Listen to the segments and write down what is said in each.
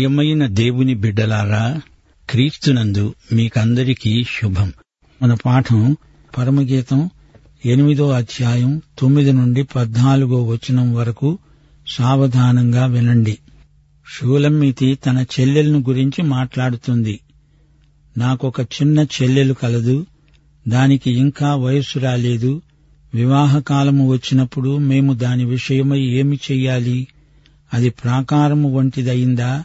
ప్రియమైన దేవుని బిడ్డలారా క్రీస్తునందు మీకందరికీ శుభం. మన పాఠం పరమగీతం ఎనిమిదో అధ్యాయం తొమ్మిది నుండి పద్నాలుగో వచనం వరకు సావధానంగా వినండి. షూలమ్మితి తన చెల్లెలను గురించి మాట్లాడుతుంది. నాకొక చిన్న చెల్లెలు కలదు దానికి ఇంకా వయస్సు రాలేదు వివాహకాలము వచ్చినప్పుడు మేము దాని విషయమై ఏమి చెయ్యాలి అది ప్రాకారము వంటిదయిందా?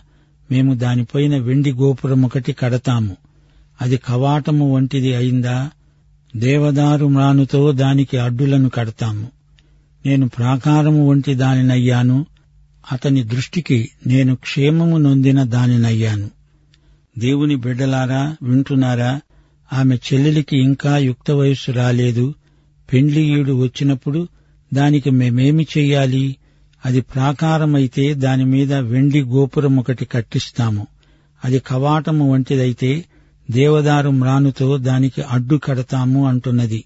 మేము దానిపైన వెండి గోపురం ఒకటి కడతాము. అది కవాటము వంటిది అయిందా? దేవదారు మ్రానుతో దానికి అడ్డులను కడతాము. నేను ప్రాకారము వంటి దానినయ్యాను. అతని దృష్టికి నేను క్షేమము నొందిన దానినయ్యాను. దేవుని బిడ్డలారా వింటున్నారా? ఆమె చెల్లెలికి ఇంకా యుక్త వయస్సు రాలేదు. పెండ్లియుడు వచ్చినప్పుడు దానికి మేమేమి చెయ్యాలి అది ప్రాకారమైతే దానిమీద వెండి గోపురం ఒకటి కట్టిస్తాము. అది కవాటము వంటిదైతే దేవదారు మ్రానుతో దానికి అడ్డు కడతాము అంటున్నది.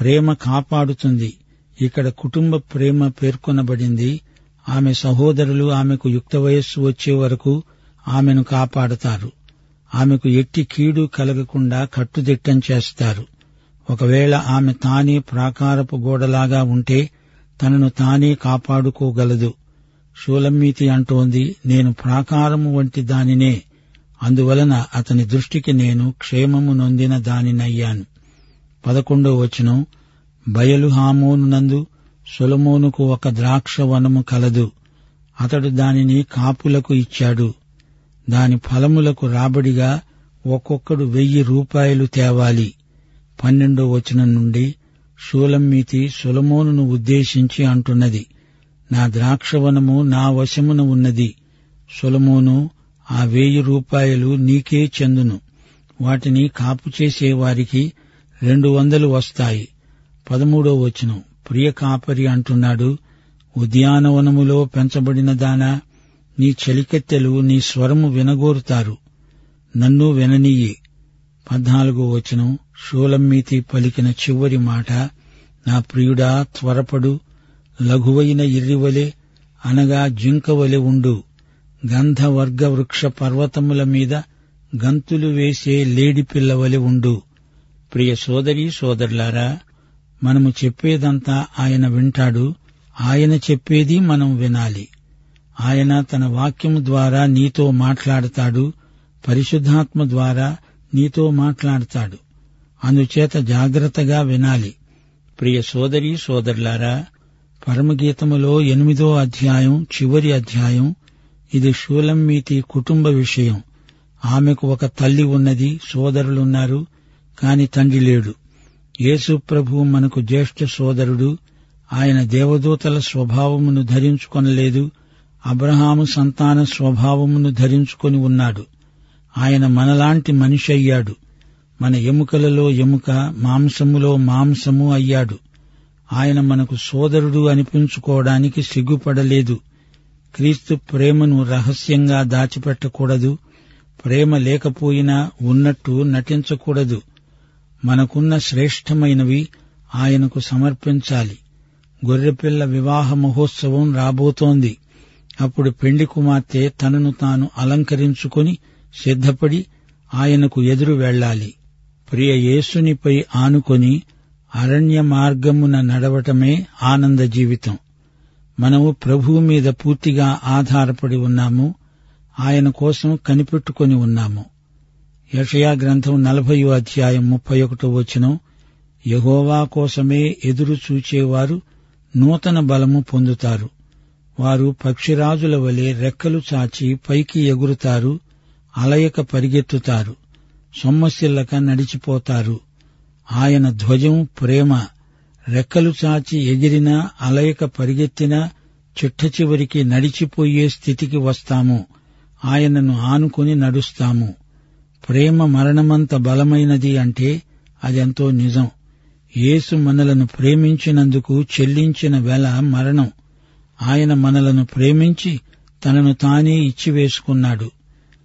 ప్రేమ కాపాడుతుంది. ఇక్కడ కుటుంబ ప్రేమ పేర్కొనబడింది. ఆమె సహోదరులు ఆమెకు యుక్త వయస్సు వచ్చే వరకు ఆమెను కాపాడతారు. ఆమెకు ఎట్టి కీడు కలగకుండా కట్టుదిట్టం చేస్తారు. ఒకవేళ ఆమె తానే ప్రాకారపు గోడలాగా ఉంటే తనను తానే కాపాడుకోగలదు. షూలమ్మీతి అంటోంది నేను ప్రాకారము వంటి దానినే అందువలన అతని దృష్టికి నేను క్షేమము నొందిన దానినయ్యాను. పదకొండో వచనం బయలు హామోనునందు సొలమోనుకు ఒక ద్రాక్ష వనము కలదు. అతడు దానిని కాపులకు ఇచ్చాడు. దాని ఫలములకు రాబడిగా ఒక్కొక్కడు వెయ్యి రూపాయలు తేవాలి. పన్నెండో వచనం నుండి షూలమ్మీతి సులమోనును ఉద్దేశించి అంటున్నది. నా ద్రాక్షవనము నా వశమున ఉన్నది. సులమోను ఆ వెయ్యి రూపాయలు నీకే చెందును. వాటిని కాపు చేసేవారికి రెండు వందలు వస్తాయి. పదమూడో వచనం. ప్రియ కాపరి అంటున్నాడు ఉద్యానవనములో పెంచబడిన దానా నీ చలికెత్తెలు నీ స్వరము వినగోరుతారు. నన్ను విననీయి. పద్నాలుగో వచనం షూలమ్మీతి పలికిన చివరి మాట నా ప్రియుడా త్వరపడు లఘువైన ఇర్రివలె అనగా జింకవలె ఉండు. గంధవర్గ వృక్ష పర్వతముల మీద గంతులు వేసే లేడి పిల్లవలె ఉండు. ప్రియ సోదరి సోదరులారా మనము చెప్పేదంతా ఆయన వింటాడు. ఆయన చెప్పేది మనం వినాలి. ఆయన తన వాక్యము ద్వారా నీతో మాట్లాడతాడు. పరిశుద్ధాత్మ ద్వారా నీతో మాట్లాడతాడు. అందుచేత జాగ్రత్తగా వినాలి. ప్రియ సోదరి సోదరులారా పరమగీతములో ఎనిమిదో అధ్యాయం చివరి అధ్యాయం ఇది షూలమ్మీతి కుటుంబ విషయం. ఆమెకు ఒక తల్లి ఉన్నది సోదరులున్నారు కాని తండ్రి లేడు. యేసు ప్రభు మనకు జ్యేష్ఠ సోదరుడు ఆయన దేవదూతల స్వభావమును ధరించుకొనలేదు అబ్రహాము సంతాన స్వభావమును ధరించుకొని ఉన్నాడు. ఆయన మనలాంటి మనిషి అయ్యాడు. మన ఎముకలలో ఎముక మాంసములో మాంసము అయ్యాడు. ఆయన మనకు సోదరుడు అనిపించుకోవడానికి సిగ్గుపడలేదు. క్రీస్తు ప్రేమను రహస్యంగా దాచిపెట్టకూడదు. ప్రేమ లేకపోయినా ఉన్నట్టు నటించకూడదు. మనకున్న శ్రేష్టమైనవి ఆయనకు సమర్పించాలి. గొర్రెపిల్ల వివాహ మహోత్సవం రాబోతోంది. అప్పుడు పెండి కుమార్తె తనను తాను అలంకరించుకొని సిద్ధపడి ఆయనకు ఎదురు వెళ్ళాలి. ప్రియ యేసునిపై ఆనుకొని అరణ్య మార్గమున నడవటమే ఆనంద జీవితం. మనము ప్రభువు మీద పూర్తిగా ఆధారపడి ఉన్నాము. ఆయన కోసం కనిపెట్టుకొని ఉన్నాము. యషయా గ్రంథం నలభయో అధ్యాయం ముప్పై ఒకటో వచనం యహోవా కోసమే ఎదురు చూచేవారు నూతన బలము పొందుతారు. వారు పక్షిరాజుల వలె రెక్కలు చాచి పైకి ఎగురుతారు. అలయక పరిగెత్తుతారు. సొమ్మసిల్లక నడిచిపోతారు. ఆయన ధ్వజం ప్రేమ. రెక్కలు చాచి ఎగిరినా అలయక పరిగెత్తినా చిట్ట చివరికి నడిచిపోయే స్థితికి వస్తాము. ఆయనను ఆనుకుని నడుస్తాము. ప్రేమ మరణమంత బలమైనది అంటే అదెంతో నిజం. యేసు మనలను ప్రేమించినందుకు చెల్లించిన వెల మరణం. ఆయన మనలను ప్రేమించి తనను తానే ఇచ్చివేసుకున్నాడు.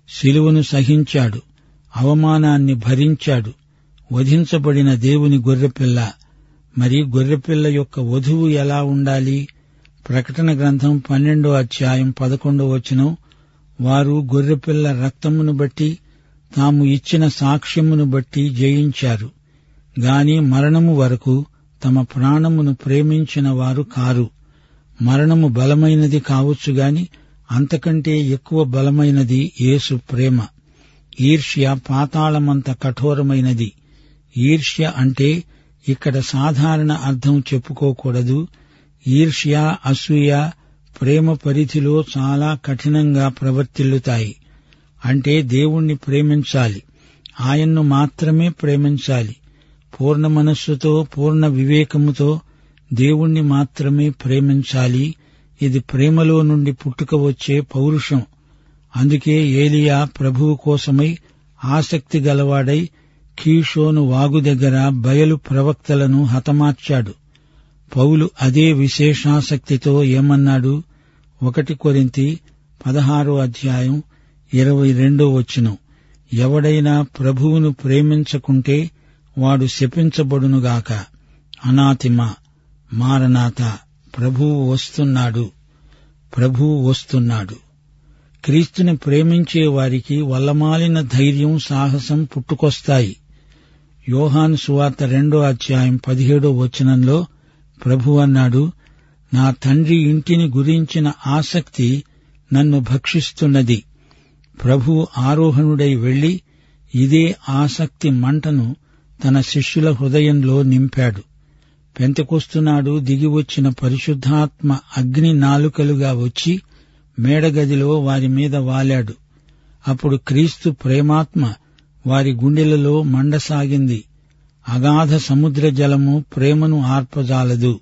శిలువను సహించాడు. అవమానాన్ని భరించాడు. వధించబడిన దేవుని గొర్రెపిల్ల. మరి గొర్రెపిల్ల యొక్క వధువు ఎలా ఉండాలి? ప్రకటన గ్రంథం పన్నెండో అధ్యాయం పదకొండో వచనం. వారు గొర్రెపిల్ల రక్తమును బట్టి తాము ఇచ్చిన సాక్ష్యమును బట్టి జయించారు. గాని మరణము వరకు తమ ప్రాణమును ప్రేమించిన వారు కారు. మరణము బలమైనది కావచ్చు గాని అంతకంటే ఎక్కువ బలమైనది యేసు ప్రేమ. ఈర్ష్య పాతాళమంత కఠోరమైనది. ఈర్ష్య అంటే ఇక్కడ సాధారణ అర్థం చెప్పుకోకూడదు. ఈర్ష్య అసూయ ప్రేమ పరిధిలో చాలా కఠినంగా ప్రవర్తిల్లుతాయి. అంటే దేవుణ్ణి ప్రేమించాలి. ఆయన్ను మాత్రమే ప్రేమించాలి. పూర్ణ మనస్సుతో పూర్ణ వివేకముతో దేవుణ్ణి మాత్రమే ప్రేమించాలి. ఇది ప్రేమలో నుండి పుట్టుక వచ్చే పౌరుషం. అందుకే ఏలియా ప్రభువు కోసమై ఆసక్తి గలవాడై కీషోను వాగు దగ్గర బయలు ప్రవక్తలను హతమార్చాడు. పౌలు అదే విశేషాసక్తితో ఏమన్నాడు? ఒకటి కొరింతి పదహారో అధ్యాయం ఇరవై రెండో వచనం. ఎవడైనా ప్రభువును ప్రేమించకుంటే వాడు శపించబడునుగాక. అనాతిమ మారనాథ. ప్రభువు వస్తున్నాడు. ప్రభువు వస్తున్నాడు. క్రీస్తుని ప్రేమించే వారికి వల్లమాలిన ధైర్యం సాహసం పుట్టుకొస్తాయి. యోహాను సువార్త రెండో అధ్యాయం పదిహేడో వచనంలో ప్రభు అన్నాడు నా తండ్రి ఇంటిని గురించిన ఆసక్తి నన్ను భక్షిస్తున్నది. ప్రభు ఆరోహణుడై వెళ్ళి ఇదే ఆసక్తి మంటను తన శిష్యుల హృదయంలో నింపాడు. పెంతకొస్తున్నాడు దిగివచ్చిన పరిశుద్ధాత్మ అగ్ని నాలుకలుగా వచ్చి మేడగదిలో వారి మీద వాలాడు. అప్పుడు క్రీస్తు ప్రేమాత్మ వారి గుండెలలో మండసాగింది. అగాధ సముద్ర జలము ప్రేమను ఆర్పజాలదు.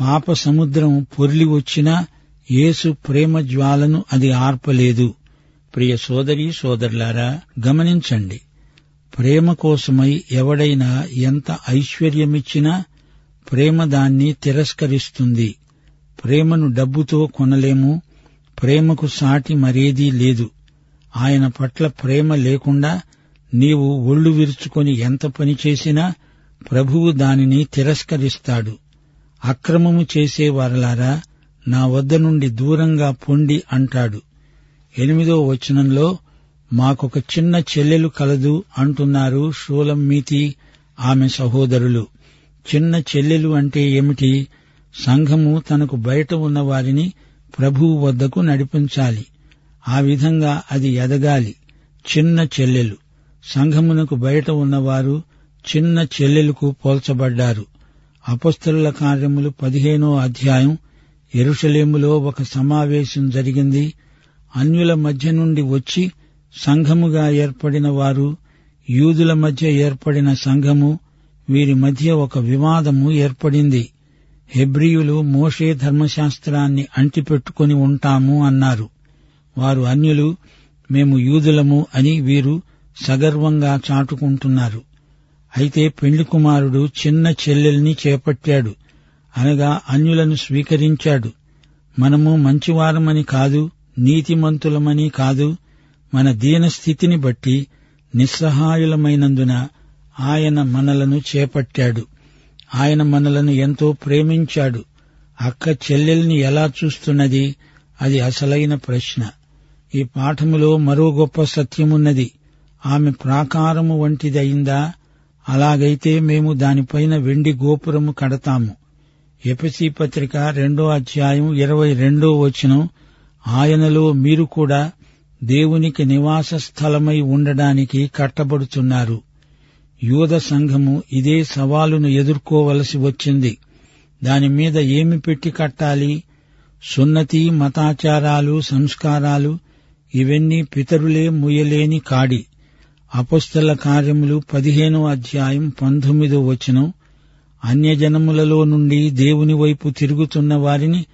పాప సముద్రం పొర్లి వచ్చినా యేసు ప్రేమ జ్వాలను అది ఆర్పలేదు. ప్రియ సోదరి సోదరులారా గమనించండి. ప్రేమ కోసమై ఎవడైనా ఎంత ఐశ్వర్యమిచ్చినా ప్రేమ దాన్ని తిరస్కరిస్తుంది. ప్రేమను డబ్బుతో కొనలేము. ప్రేమకు సాటి మరేదీ లేదు. ఆయన పట్ల ప్రేమ లేకుండా నీవు ఒళ్ళు విరుచుకొని ఎంత పని చేసినా ప్రభువు దానిని తిరస్కరిస్తాడు. అక్రమము చేసేవారలారా నా వద్ద నుండి దూరంగా పొండి అంటాడు. ఎనిమిదో వచనంలో మాకొక చిన్న చెల్లెలు కలదు అంటున్నారు షూలమ్మీతి ఆమె సహోదరులు. చిన్న చెల్లెలు అంటే ఏమిటి? సంఘము తనకు బయట ఉన్న వారిని ప్రభువు వద్దకు నడిపించాలి. ఆ విధంగా అది ఎదగాలి. చిన్న చెల్లెలు. సంఘమునకు బయట ఉన్నవారు చిన్న చెల్లెలకు పోల్చబడ్డారు. అపస్తుల కార్యములు పదిహేనో అధ్యాయం ఎరుషలేములో ఒక సమావేశం జరిగింది. అన్యుల మధ్య నుండి వచ్చి సంఘముగా ఏర్పడిన వారు యూదుల మధ్య ఏర్పడిన సంఘము వీరి మధ్య ఒక వివాదము ఏర్పడింది. హెబ్రియులు మోషే ధర్మశాస్త్రాన్ని అంటిపెట్టుకుని ఉంటాము అన్నారు. వారు అన్యులు మేము యూదులము అని వీరు సగర్వంగా చాటుకుంటున్నారు. అయితే పెండ్లి కుమారుడు చిన్న చెల్లెల్ని చేపట్టాడు. అనగా అన్యులను స్వీకరించాడు. మనము మంచివారమని కాదు నీతిమంతులమని కాదు మన దీనస్థితిని బట్టి నిస్సహాయులమైనందున ఆయన మనలను చేపట్టాడు. ఆయన మనలను ఎంతో ప్రేమించాడు. అక్క చెల్లెల్ని ఎలా చూస్తున్నది? అది అసలైన ప్రశ్న. ఈ పాఠములో మరో గొప్ప సత్యమున్నది. ఆమె ప్రాకారము వంటిదయిందా? అలాగైతే మేము దానిపైన వెండి గోపురము కడతాము. ఎపిసి పత్రిక రెండో అధ్యాయం ఇరవై రెండో వచనం ఆయనలో మీరు కూడా దేవునికి నివాస స్థలమై ఉండడానికి కట్టబడుతున్నారు. యూద సంఘము ఇదే సవాలును ఎదుర్కోవలసి వచ్చింది. దాని మీద ఏమి పెట్టి కట్టాలి? సున్నతి మతాచారాలు సంస్కారాలు ఇవన్నీ పితరులే ముయ్యలేని కాడి. అపుస్తల కార్యములు పదిహేనో అధ్యాయం పంతొమ్మిదో వచనం. అన్యజనములలో నుండి దేవుని వైపు తిరుగుతున్న వారిని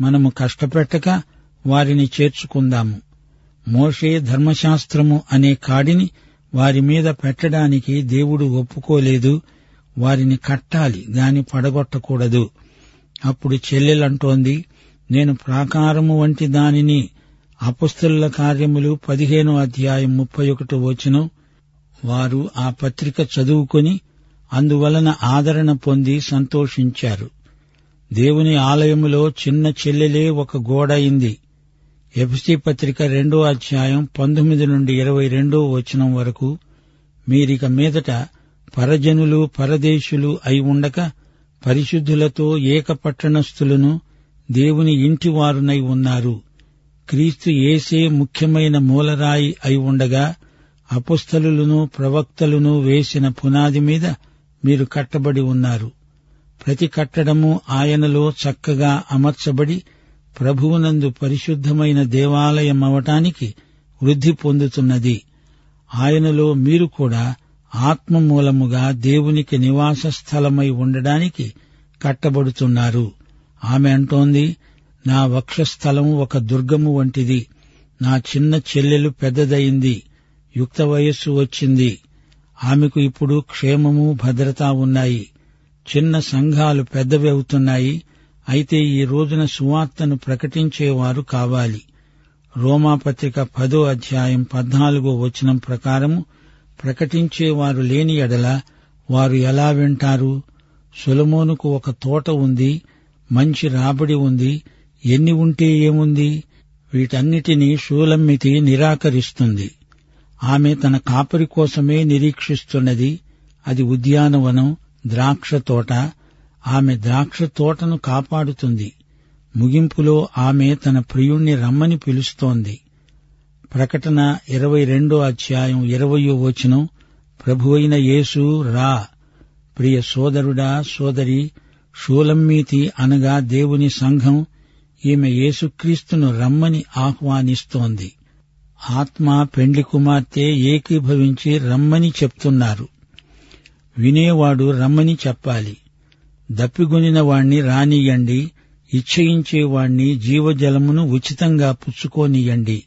మనము కష్టపెట్టక వారిని చేర్చుకుందాము. మోషే ధర్మశాస్త్రము అనే కాడిని వారి మీద పెట్టడానికి దేవుడు ఒప్పుకోలేదు. వారిని కట్టాలి గాని పడగొట్టకూడదు. అప్పుడు చెల్లెలంటోంది నేను ప్రాకారము వంటి దానిని అపుస్తుల కార్యములు పదిహేను అధ్యాయం ముప్పై ఒకటి వచనం వారు ఆ పత్రిక చదువుకొని అందువలన ఆదరణ పొంది సంతోషించారు. దేవుని ఆలయములో చిన్న చెల్లెలే ఒక గోడ అయింది. ఎఫ్సి పత్రిక రెండో అధ్యాయం పంతొమ్మిది నుండి ఇరవై రెండో వచనం వరకు మీరిక మీదట పరజనులు పరదేశులు అయి ఉండక పరిశుద్ధులతో ఏకపట్టణస్థులను దేవుని ఇంటివారునై ఉన్నారు. క్రీస్తు ఏసే ముఖ్యమైన మూలరాయి అయి ఉండగా అపుస్తలులను ప్రవక్తలను వేసిన పునాది మీద మీరు కట్టబడి ఉన్నారు. ప్రతి కట్టడము ఆయనలో చక్కగా అమర్చబడి ప్రభువునందు పరిశుద్ధమైన దేవాలయమవటానికి వృద్ధి పొందుతున్నది. ఆయనలో మీరు కూడా ఆత్మ మూలముగా దేవునికి నివాస స్థలమై ఉండడానికి కట్టబడుతున్నారు. ఆమె అంటోంది నా వక్షస్థలము ఒక దుర్గము వంటిది. నా చిన్న చెల్లెలు పెద్దదయింది. యుక్త వయస్సు వచ్చింది. ఆమెకు ఇప్పుడు క్షేమము భద్రత ఉన్నాయి. చిన్న సంఘాలు పెద్దవి అవుతున్నాయి. అయితే ఈ రోజున సువార్తను ప్రకటించేవారు కావాలి. రోమాపత్రిక పదో అధ్యాయం పద్నాలుగో వచనం ప్రకారము ప్రకటించేవారు లేని ఎడల వారు ఎలా వింటారు? సొలమోనుకు ఒక తోట ఉంది మంచి రాబడి ఉంది ఎన్ని ఉంటే ఏముంది? వీటన్నిటినీ షూలమ్మితి నిరాకరిస్తుంది. ఆమె తన కాపరి కోసమే నిరీక్షిస్తున్నది అది ఉద్యానవనం ద్రాక్ష తోట ఆమె ద్రాక్ష తోటను కాపాడుతుంది. ముగింపులో ఆమె తన ప్రియుణ్ణి రమ్మని పిలుస్తోంది. ప్రకటన ఇరవై రెండో అధ్యాయం ఇరవయో వచనం. ప్రభువైన యేసు రా. ప్రియ సోదరుడా సోదరి షూలమ్మీతి అనగా దేవుని సంఘం ఈమె యేసుక్రీస్తును రమ్మని ఆహ్వానిస్తోంది. ఆత్మ పెండ్లి కుమార్తె ఏకీభవించి రమ్మని చెప్తున్నారు. వినేవాడు రమ్మని చెప్పాలి. దప్పిగొనిన వాణ్ణి రానియండి ఇచ్చయించేవాణ్ణి జీవజలమును ఉచితంగా పుచ్చుకోనియండి.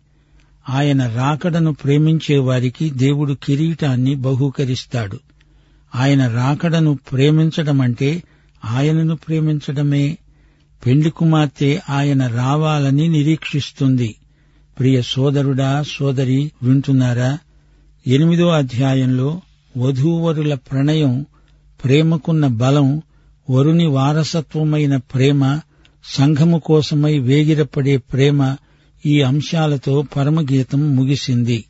ఆయన రాకడను ప్రేమించే వారికి దేవుడు కిరీటాన్ని బహూకరిస్తాడు. ఆయన రాకడను ప్రేమించడమంటే ఆయనను ప్రేమించడమే. పెండ్లి కుమార్తె ఆయన రావాలని నిరీక్షిస్తుంది. ప్రియ సోదరుడా సోదరి వింటున్నారా? ఎనిమిదో అధ్యాయంలో వధూవరుల ప్రణయం ప్రేమకున్న బలం వరుని వారసత్వమైన ప్రేమ సంఘము కోసమై వేగిరపడే ప్రేమ ఈ అంశాలతో పరమగీతం ముగిసింది.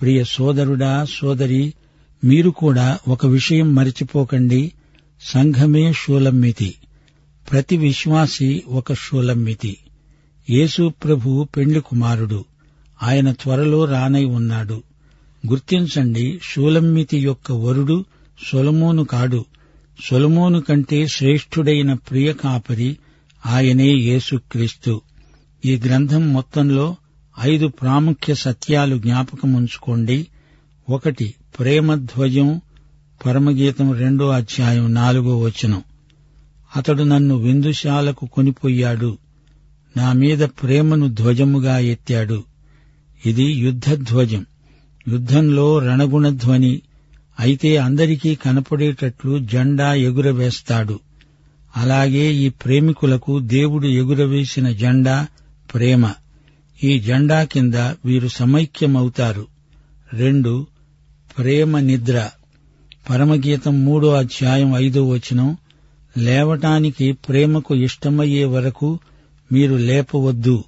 ప్రియ సోదరుడా సోదరి మీరు కూడా ఒక విషయం మరిచిపోకండి. సంఘమే షూలమ్మితి. ప్రతి విశ్వాసి ఒక షూలమ్మితి. యేసు ప్రభు పెండ్లి కుమారుడు. ఆయన త్వరలో రానై ఉన్నాడు. గుర్తించండి షూలమ్మితి యొక్క వరుడు సొలమోను కాడు. సొలమోను కంటే శ్రేష్ఠుడైన ప్రియ కాపరి ఆయనే యేసుక్రీస్తు. ఈ గ్రంథం మొత్తంలో ఐదు ప్రాముఖ్య సత్యాలు జ్ఞాపకముంచుకోండి. ఒకటి ప్రేమధ్వజం పరమగీతం రెండో అధ్యాయం నాలుగో వచనం. అతడు నన్ను విందుశాలకు కొనిపోయాడు. నా మీద ప్రేమను ధ్వజముగా ఎత్తాడు. ఇది యుద్ధధ్వజం. యుద్ధంలో రణగుణధ్వని అయితే అందరికీ కనపడేటట్లు జెండా ఎగురవేస్తాడు. అలాగే ఈ ప్రేమికులకు దేవుడు ఎగురవేసిన జెండా ప్రేమ. ఈ జెండా కింద వీరు సమైక్యమవుతారు. రెండు ప్రేమ నిద్ర. పరమగీతం మూడో అధ్యాయం ఐదో వచనం లేవటానికి ప్రేమకు ఇష్టమయ్యే వరకు మీరు లేపవద్దు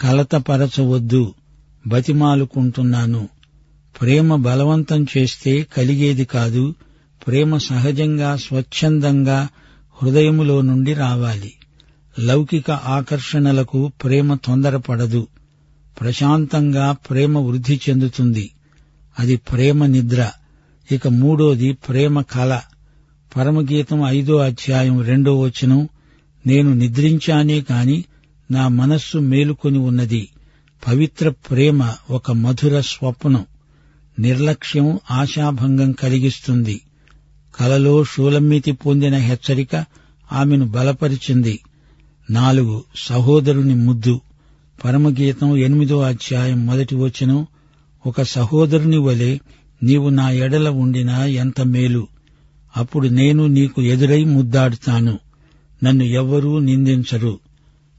కలతపరచవద్దు బతిమాలుకుంటున్నాను. ప్రేమ బలవంతం చేస్తే కలిగేది కాదు ప్రేమ సహజంగా స్వచ్ఛందంగా హృదయములో నుండి రావాలి. లౌకిక ఆకర్షణలకు ప్రేమ తొందరపడదు. ప్రశాంతంగా ప్రేమ వృద్ధి చెందుతుంది. అది ప్రేమ నిద్ర. ఇక మూడోది ప్రేమ కళ. పరమగీతం ఐదో అధ్యాయం రెండో వచనం నేను నిద్రించానే కాని నా మనస్సు మేలుకొని ఉన్నది. పవిత్ర ప్రేమ ఒక మధుర స్వప్నం. నిర్లక్ష్యం ఆశాభంగం కలిగిస్తుంది. కలలో షూలమ్మితి పొందిన హెచ్చరిక ఆమెను బలపరిచింది. నాలుగు సహోదరుని ముద్దు. పరమగీతం ఎనిమిదో అధ్యాయం మొదటి వచనం ఒక సహోదరుని వలె నీవు నా ఎడల ఉండినా ఎంత మేలు. అప్పుడు నేను నీకు ఎదురై ముద్దాడుతాను. నన్ను ఎవ్వరూ నిందించరు.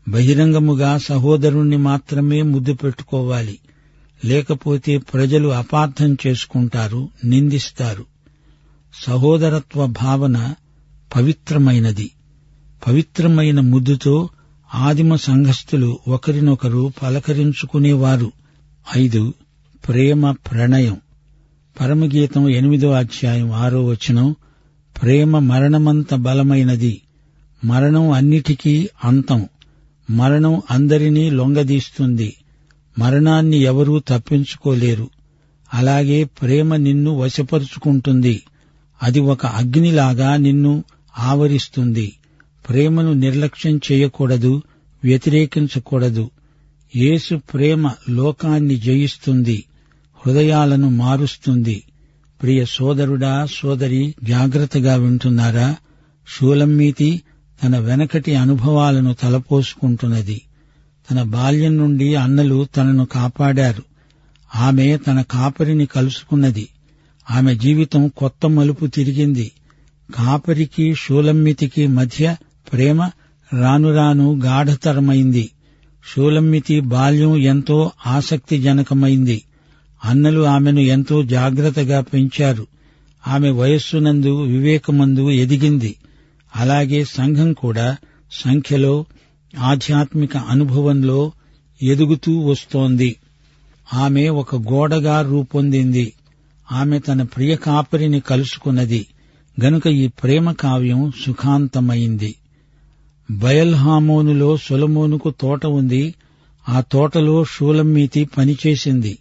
బహిరంగముగా సహోదరుణ్ణి మాత్రమే ముద్దు పెట్టుకోవాలి. లేకపోతే ప్రజలు అపార్థం చేసుకుంటారు నిందిస్తారు. సహోదరత్వ భావన పవిత్రమైనది. పవిత్రమైన ముద్దుతో ఆదిమ సంఘస్థులు ఒకరినొకరు పలకరించుకునేవారు. ఐదు ప్రేమ ప్రణయం. పరమగీతం ఎనిమిదో అధ్యాయం ఆరో వచనం ప్రేమ మరణమంత బలమైనది. మరణం అన్నిటికీ అంతం. మరణం అందరినీ లొంగదీస్తుంది. మరణాన్ని ఎవరూ తప్పించుకోలేరు. అలాగే ప్రేమ నిన్ను వశపరుచుకుంటుంది. అది ఒక అగ్నిలాగా నిన్ను ఆవరిస్తుంది. ప్రేమను నిర్లక్ష్యం చేయకూడదు వ్యతిరేకించకూడదు. యేసు ప్రేమ లోకాన్ని జయిస్తుంది హృదయాలను మారుస్తుంది. ప్రియ సోదరుడా సోదరి జాగ్రత్తగా వింటున్నారా? షూలమ్మీతి తన వెనకటి అనుభవాలను తలపోసుకుంటున్నది. తన బాల్యం నుండి అన్నలు తనను కాపాడారు. ఆమె తన కాపరిని కలుసుకున్నది. ఆమె జీవితం కొత్త మలుపు తిరిగింది. కాపరికి షూలమ్మితికి మధ్య ప్రేమ రానురాను గాఢతరమైంది. షూలమ్మితి బాల్యం ఎంతో ఆసక్తిజనకమైంది. అన్నలు ఆమెను ఎంతో జాగ్రత్తగా పెంచారు. ఆమె వయస్సునందు వివేకమందు ఎదిగింది. అలాగే సంఘం కూడా సంఖ్యలో ఆధ్యాత్మిక అనుభవంలో ఎదుగుతూ వస్తోంది. ఆమె ఒక గోడగా రూపొందింది. ఆమె తన ప్రియ కాపరిని కలుసుకున్నది. గనుక ఈ ప్రేమ కావ్యం సుఖాంతమైంది. బయల్హామోనులో సొలమోనుకు తోట ఉంది. ఆ తోటలో షూలమ్మీతి పనిచేసింది.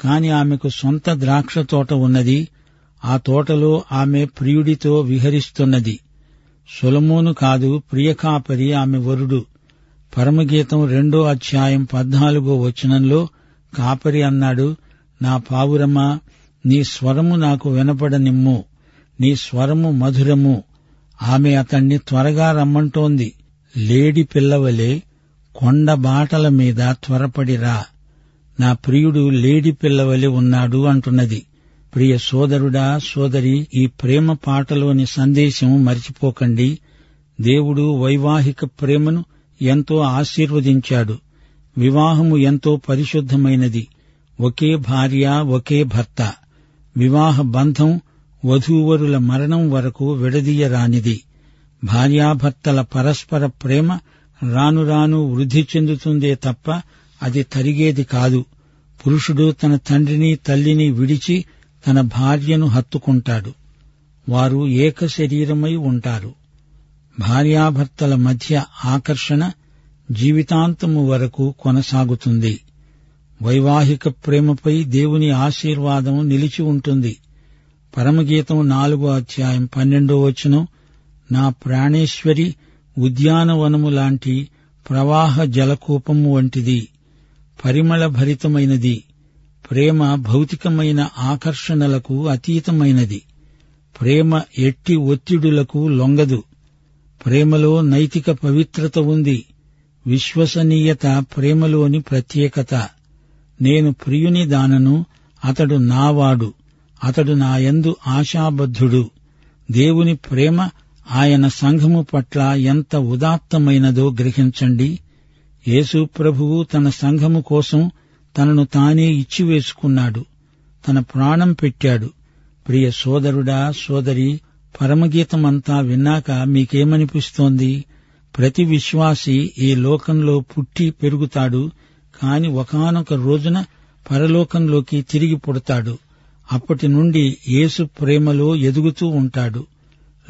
కాని ఆమెకు సొంత ద్రాక్ష తోట ఉన్నది. ఆ తోటలో ఆమె ప్రియుడితో విహరిస్తున్నది. సొలమోను కాదు ప్రియకాపరి ఆమె వరుడు. పరమగీతం రెండో అధ్యాయం పద్నాలుగో వచనంలో కాపరి అన్నాడు నా పావురమా నీ స్వరము నాకు వినపడనిమ్ము నీ స్వరము మధురము. ఆమె అతణ్ణి త్వరగా రమ్మంటోంది లేడి పిల్లవలే కొండ బాటల మీద త్వరపడిరా. నా ప్రియుడు లేడి పిల్లవలే ఉన్నాడు అంటున్నది. ప్రియ సోదరుడా సోదరి ఈ ప్రేమ పాటలోని సందేశం మర్చిపోకండి. దేవుడు వైవాహిక ప్రేమను ఎంతో ఆశీర్వదించాడు. వివాహము ఎంతో పరిశుద్ధమైనది. ఒకే భార్య ఒకే భర్త. వివాహ బంధం వధూవరుల మరణం వరకు విడదీయరానిది. భార్యాభర్తల పరస్పర ప్రేమ రాను రాను వృద్ధి చెందుతుందే తప్ప అది తరిగేది కాదు. పురుషుడు తన తండ్రిని తల్లిని విడిచి తన భార్యను హత్తుకుంటాడు. వారు ఏక శరీరమై ఉంటారు. భార్యాభర్తల మధ్య ఆకర్షణ జీవితాంతము వరకు కొనసాగుతుంది. వైవాహిక ప్రేమపై దేవుని ఆశీర్వాదం నిలిచి ఉంటుంది. పరమగీతం నాలుగో అధ్యాయం పన్నెండో వచనం నా ప్రాణేశ్వరి ఉద్యానవనము లాంటి ప్రవాహ జలకూపము వంటిది. పరిమళ భరితమైనది ప్రేమ భౌతికమైన ఆకర్షణలకు అతీతమైనది. ప్రేమ ఎట్టి ఒత్తిడులకు లొంగదు. ప్రేమలో నైతిక పవిత్రత ఉంది. విశ్వసనీయత ప్రేమలోని ప్రత్యేకత. నేను ప్రియుని దానను అతడు నావాడు అతడు నాయందు ఆశాబద్ధుడు. దేవుని ప్రేమ ఆయన సంఘము పట్ల ఎంత ఉదాత్తమైనదో గ్రహించండి. యేసు ప్రభువు తన సంఘము కోసం తనను తానే ఇచ్చివేసుకున్నాడు. తన ప్రాణం పెట్టాడు. ప్రియ సోదరుడా సోదరి పరమగీతమంతా విన్నాక మీకేమనిపిస్తోంది? ప్రతి విశ్వాసి ఈ లోకంలో పుట్టి పెరుగుతాడు కాని ఒకానొక రోజున పరలోకంలోకి తిరిగి పుడతాడు. అప్పటి నుండి యేసు ప్రేమలో ఎదుగుతూ ఉంటాడు.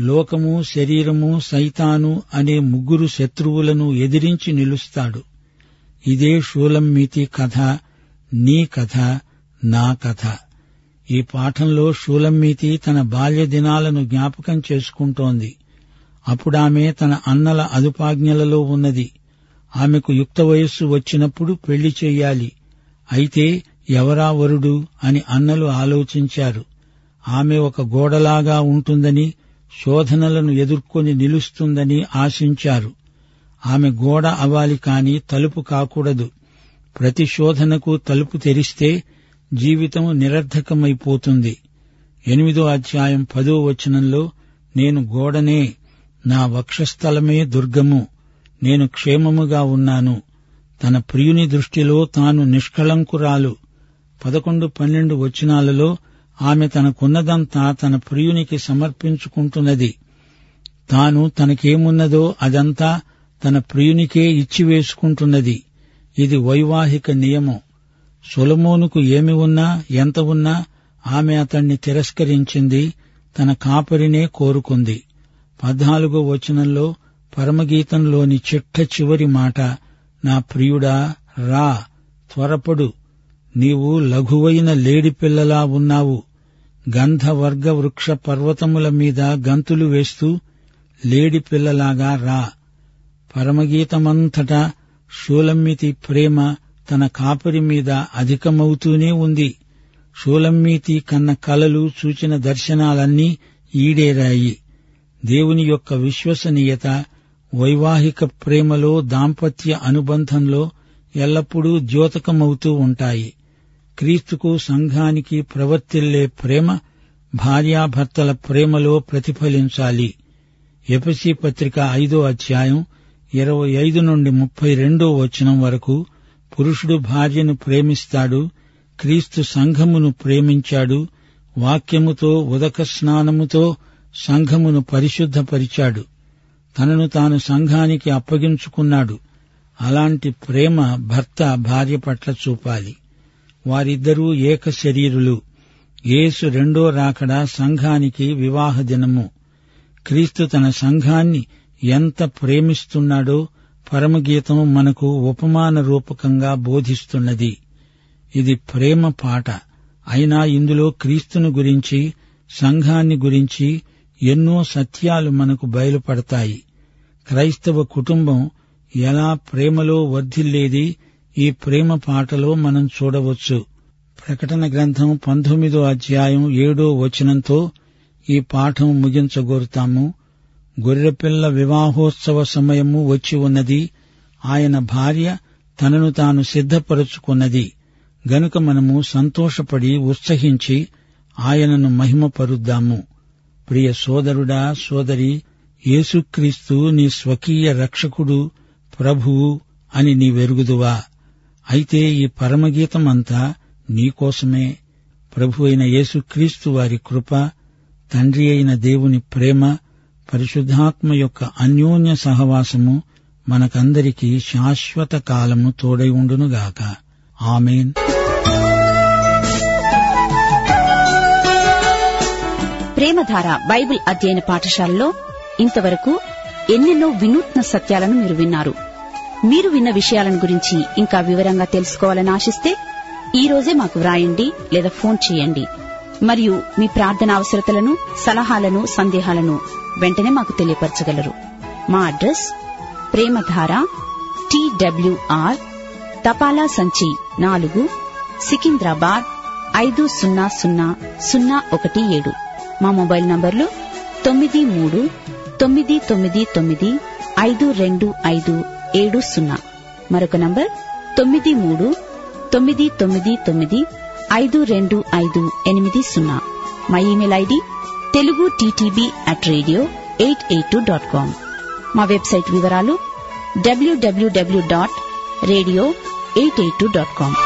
లోకము శరీరము సైతాను అనే ముగ్గురు శత్రువులను ఎదిరించి నిలుస్తాడు. ఇదే షూలమ్మీతి కథ నీ కథ నా కథ. ఈ పాఠంలో షూలమ్మీతి తన బాల్య దినాలను జ్ఞాపకం చేసుకుంటోంది. అప్పుడామె తన అన్నల అదుపాజ్ఞలలో ఉన్నది. ఆమెకు యుక్త వయస్సు వచ్చినప్పుడు పెళ్ళి చెయ్యాలి. అయితే ఎవరా వరుడు అని అన్నలు ఆలోచించారు. ఆమె ఒక గోడలాగా ఉంటుందని శోధనలను ఎదుర్కొని నిలుస్తుందని ఆశించారు. ఆమె గోడ అవ్వాలి కాని తలుపు కాకూడదు. ప్రతి శోధనకు తలుపు తెరిస్తే జీవితం నిరర్ధకమైపోతుంది. ఎనిమిదో అధ్యాయం పదో వచనంలో నేను గోడనే నా వక్షస్థలమే దుర్గము నేను క్షేమముగా ఉన్నాను. తన ప్రియుని దృష్టిలో తాను నిష్కళంకురాలు. పదకొండు పన్నెండు వచనాలలో ఆమె తనకున్నదంతా తన ప్రియునికి సమర్పించుకుంటున్నది. తాను తనకేమున్నదో అదంతా తన ప్రియునికే ఇచ్చివేసుకుంటున్నది. ఇది వైవాహిక నియమం. సొలమోనుకు ఏమి ఉన్నా ఎంత ఉన్నా ఆమె అతణ్ణి తిరస్కరించింది తన కాపరినే కోరుకుంది. పద్నాలుగో వచనంలో పరమగీతంలోని చిట్ట చివరి మాట నా ప్రియుడా రా త్వరపడు. నీవు లఘువైన లేడిపిల్లలా ఉన్నావు. గంధవర్గ వృక్ష పర్వతముల మీద గంతులు వేస్తూ లేడిపిల్లలాగా రా. పరమగీతమంతటా షూలమ్మితి ప్రేమ తన కాపరి మీద అధికమవుతూనే ఉంది. షూలమ్మీతి కన్న కలలు సూచిన దర్శనాలన్నీ ఈడేరాయి. దేవుని యొక్క విశ్వసనీయత వైవాహిక ప్రేమలో దాంపత్య అనుబంధంలో ఎల్లప్పుడూ ద్యోతకమవుతూ ఉంటాయి. క్రీస్తుకు సంఘానికి ప్రవర్తిల్లే ప్రేమ భార్యాభర్తల ప్రేమలో ప్రతిఫలించాలి. ఎపసి పత్రిక ఐదో అధ్యాయం ఇరవై ఐదు నుండి ముప్పై రెండో వచనం వరకు పురుషుడు భార్యను ప్రేమిస్తాడు క్రీస్తు సంఘమును ప్రేమించాడు వాక్యముతో ఉదక స్నానముతో సంఘమును పరిశుద్ధపరిచాడు. తనను తాను సంఘానికి అప్పగించుకున్నాడు. అలాంటి ప్రేమ భర్త భార్య పట్ల చూపాలి. వారిద్దరూ ఏక శరీరులు. యేసు రెండో రాకడా సంఘానికి వివాహ దినము. క్రీస్తు తన సంఘాన్ని ఎంత ప్రేమిస్తున్నాడో పరమగీతం మనకు ఉపమాన రూపకంగా బోధిస్తున్నది. ఇది ప్రేమ పాట. అయినా ఇందులో క్రీస్తును గురించి సంఘాన్ని గురించి ఎన్నో సత్యాలు మనకు బయలుపడతాయి. క్రైస్తవ కుటుంబం ఎలా ప్రేమలో వర్ధిల్లేది ఈ ప్రేమ పాటలో మనం చూడవచ్చు. ప్రకటన గ్రంథం పంతొమ్మిదో అధ్యాయం ఏడో వచనంతో ఈ పాఠం ముగించగోరుతాము. గొర్రెపిల్ల వివాహోత్సవ సమయము వచ్చి ఉన్నది. ఆయన భార్య తనను తాను సిద్ధపరుచుకున్నది. గనుక మనము సంతోషపడి ఉత్సహించి ఆయనను మహిమపరుద్దాము. ప్రియ సోదరుడా సోదరి యేసుక్రీస్తు నీ స్వకీయ రక్షకుడు ప్రభువు అని నీ వెరుగుదువా అయితే ఈ పరమగీతమంతా నీకోసమే ప్రభు అయిన యేసుక్రీస్తు వారి కృప తండ్రి అయిన దేవుని ప్రేమ పరిశుద్ధాత్మ యొక్క అన్యోన్య సహవాసము మనకందరికీ శాశ్వత కాలము తోడై ఉండునుగాక. ఆమెన్. ప్రేమధార బైబిల్ అధ్యయన పాఠశాలలో ఇంతవరకు ఎన్నెన్నో వినూత్న సత్యాలను మీరు విన్నారు. మీరు విన్న విషయాలను గురించి ఇంకా వివరంగా తెలుసుకోవాలని ఆశిస్తే ఈ రోజే మాకు వ్రాయండి లేదా ఫోన్ చేయండి. మరియు మీ ప్రార్థన అవసరతలను సలహాలను సందేహాలను వెంటనే మాకు తెలియపరచగలరు. మా అడ్రస్ ప్రేమధార టీడబ్ల్యూఆర్ తపాలా సంచి నాలుగు సికింద్రాబాద్ ఐదు సున్నా సున్నా సున్నా ఒకటి ఏడు. మా మొబైల్ నంబర్లు తొమ్మిది మూడు తొమ్మిది తొమ్మిది తొమ్మిది ఐదు రెండు ఐదు ఏడు సున్నా. మరొక నంబర్ తొమ్మిది మూడు తొమ్మిది తొమ్మిది తొమ్మిది ఐదు రెండు ఐదు ఎనిమిది సున్నా. మా email ID Telugu TTB at radio eight eight two dot com. మా వెబ్సైట్ వివరాలు W W W dot radio eight eight two dot com.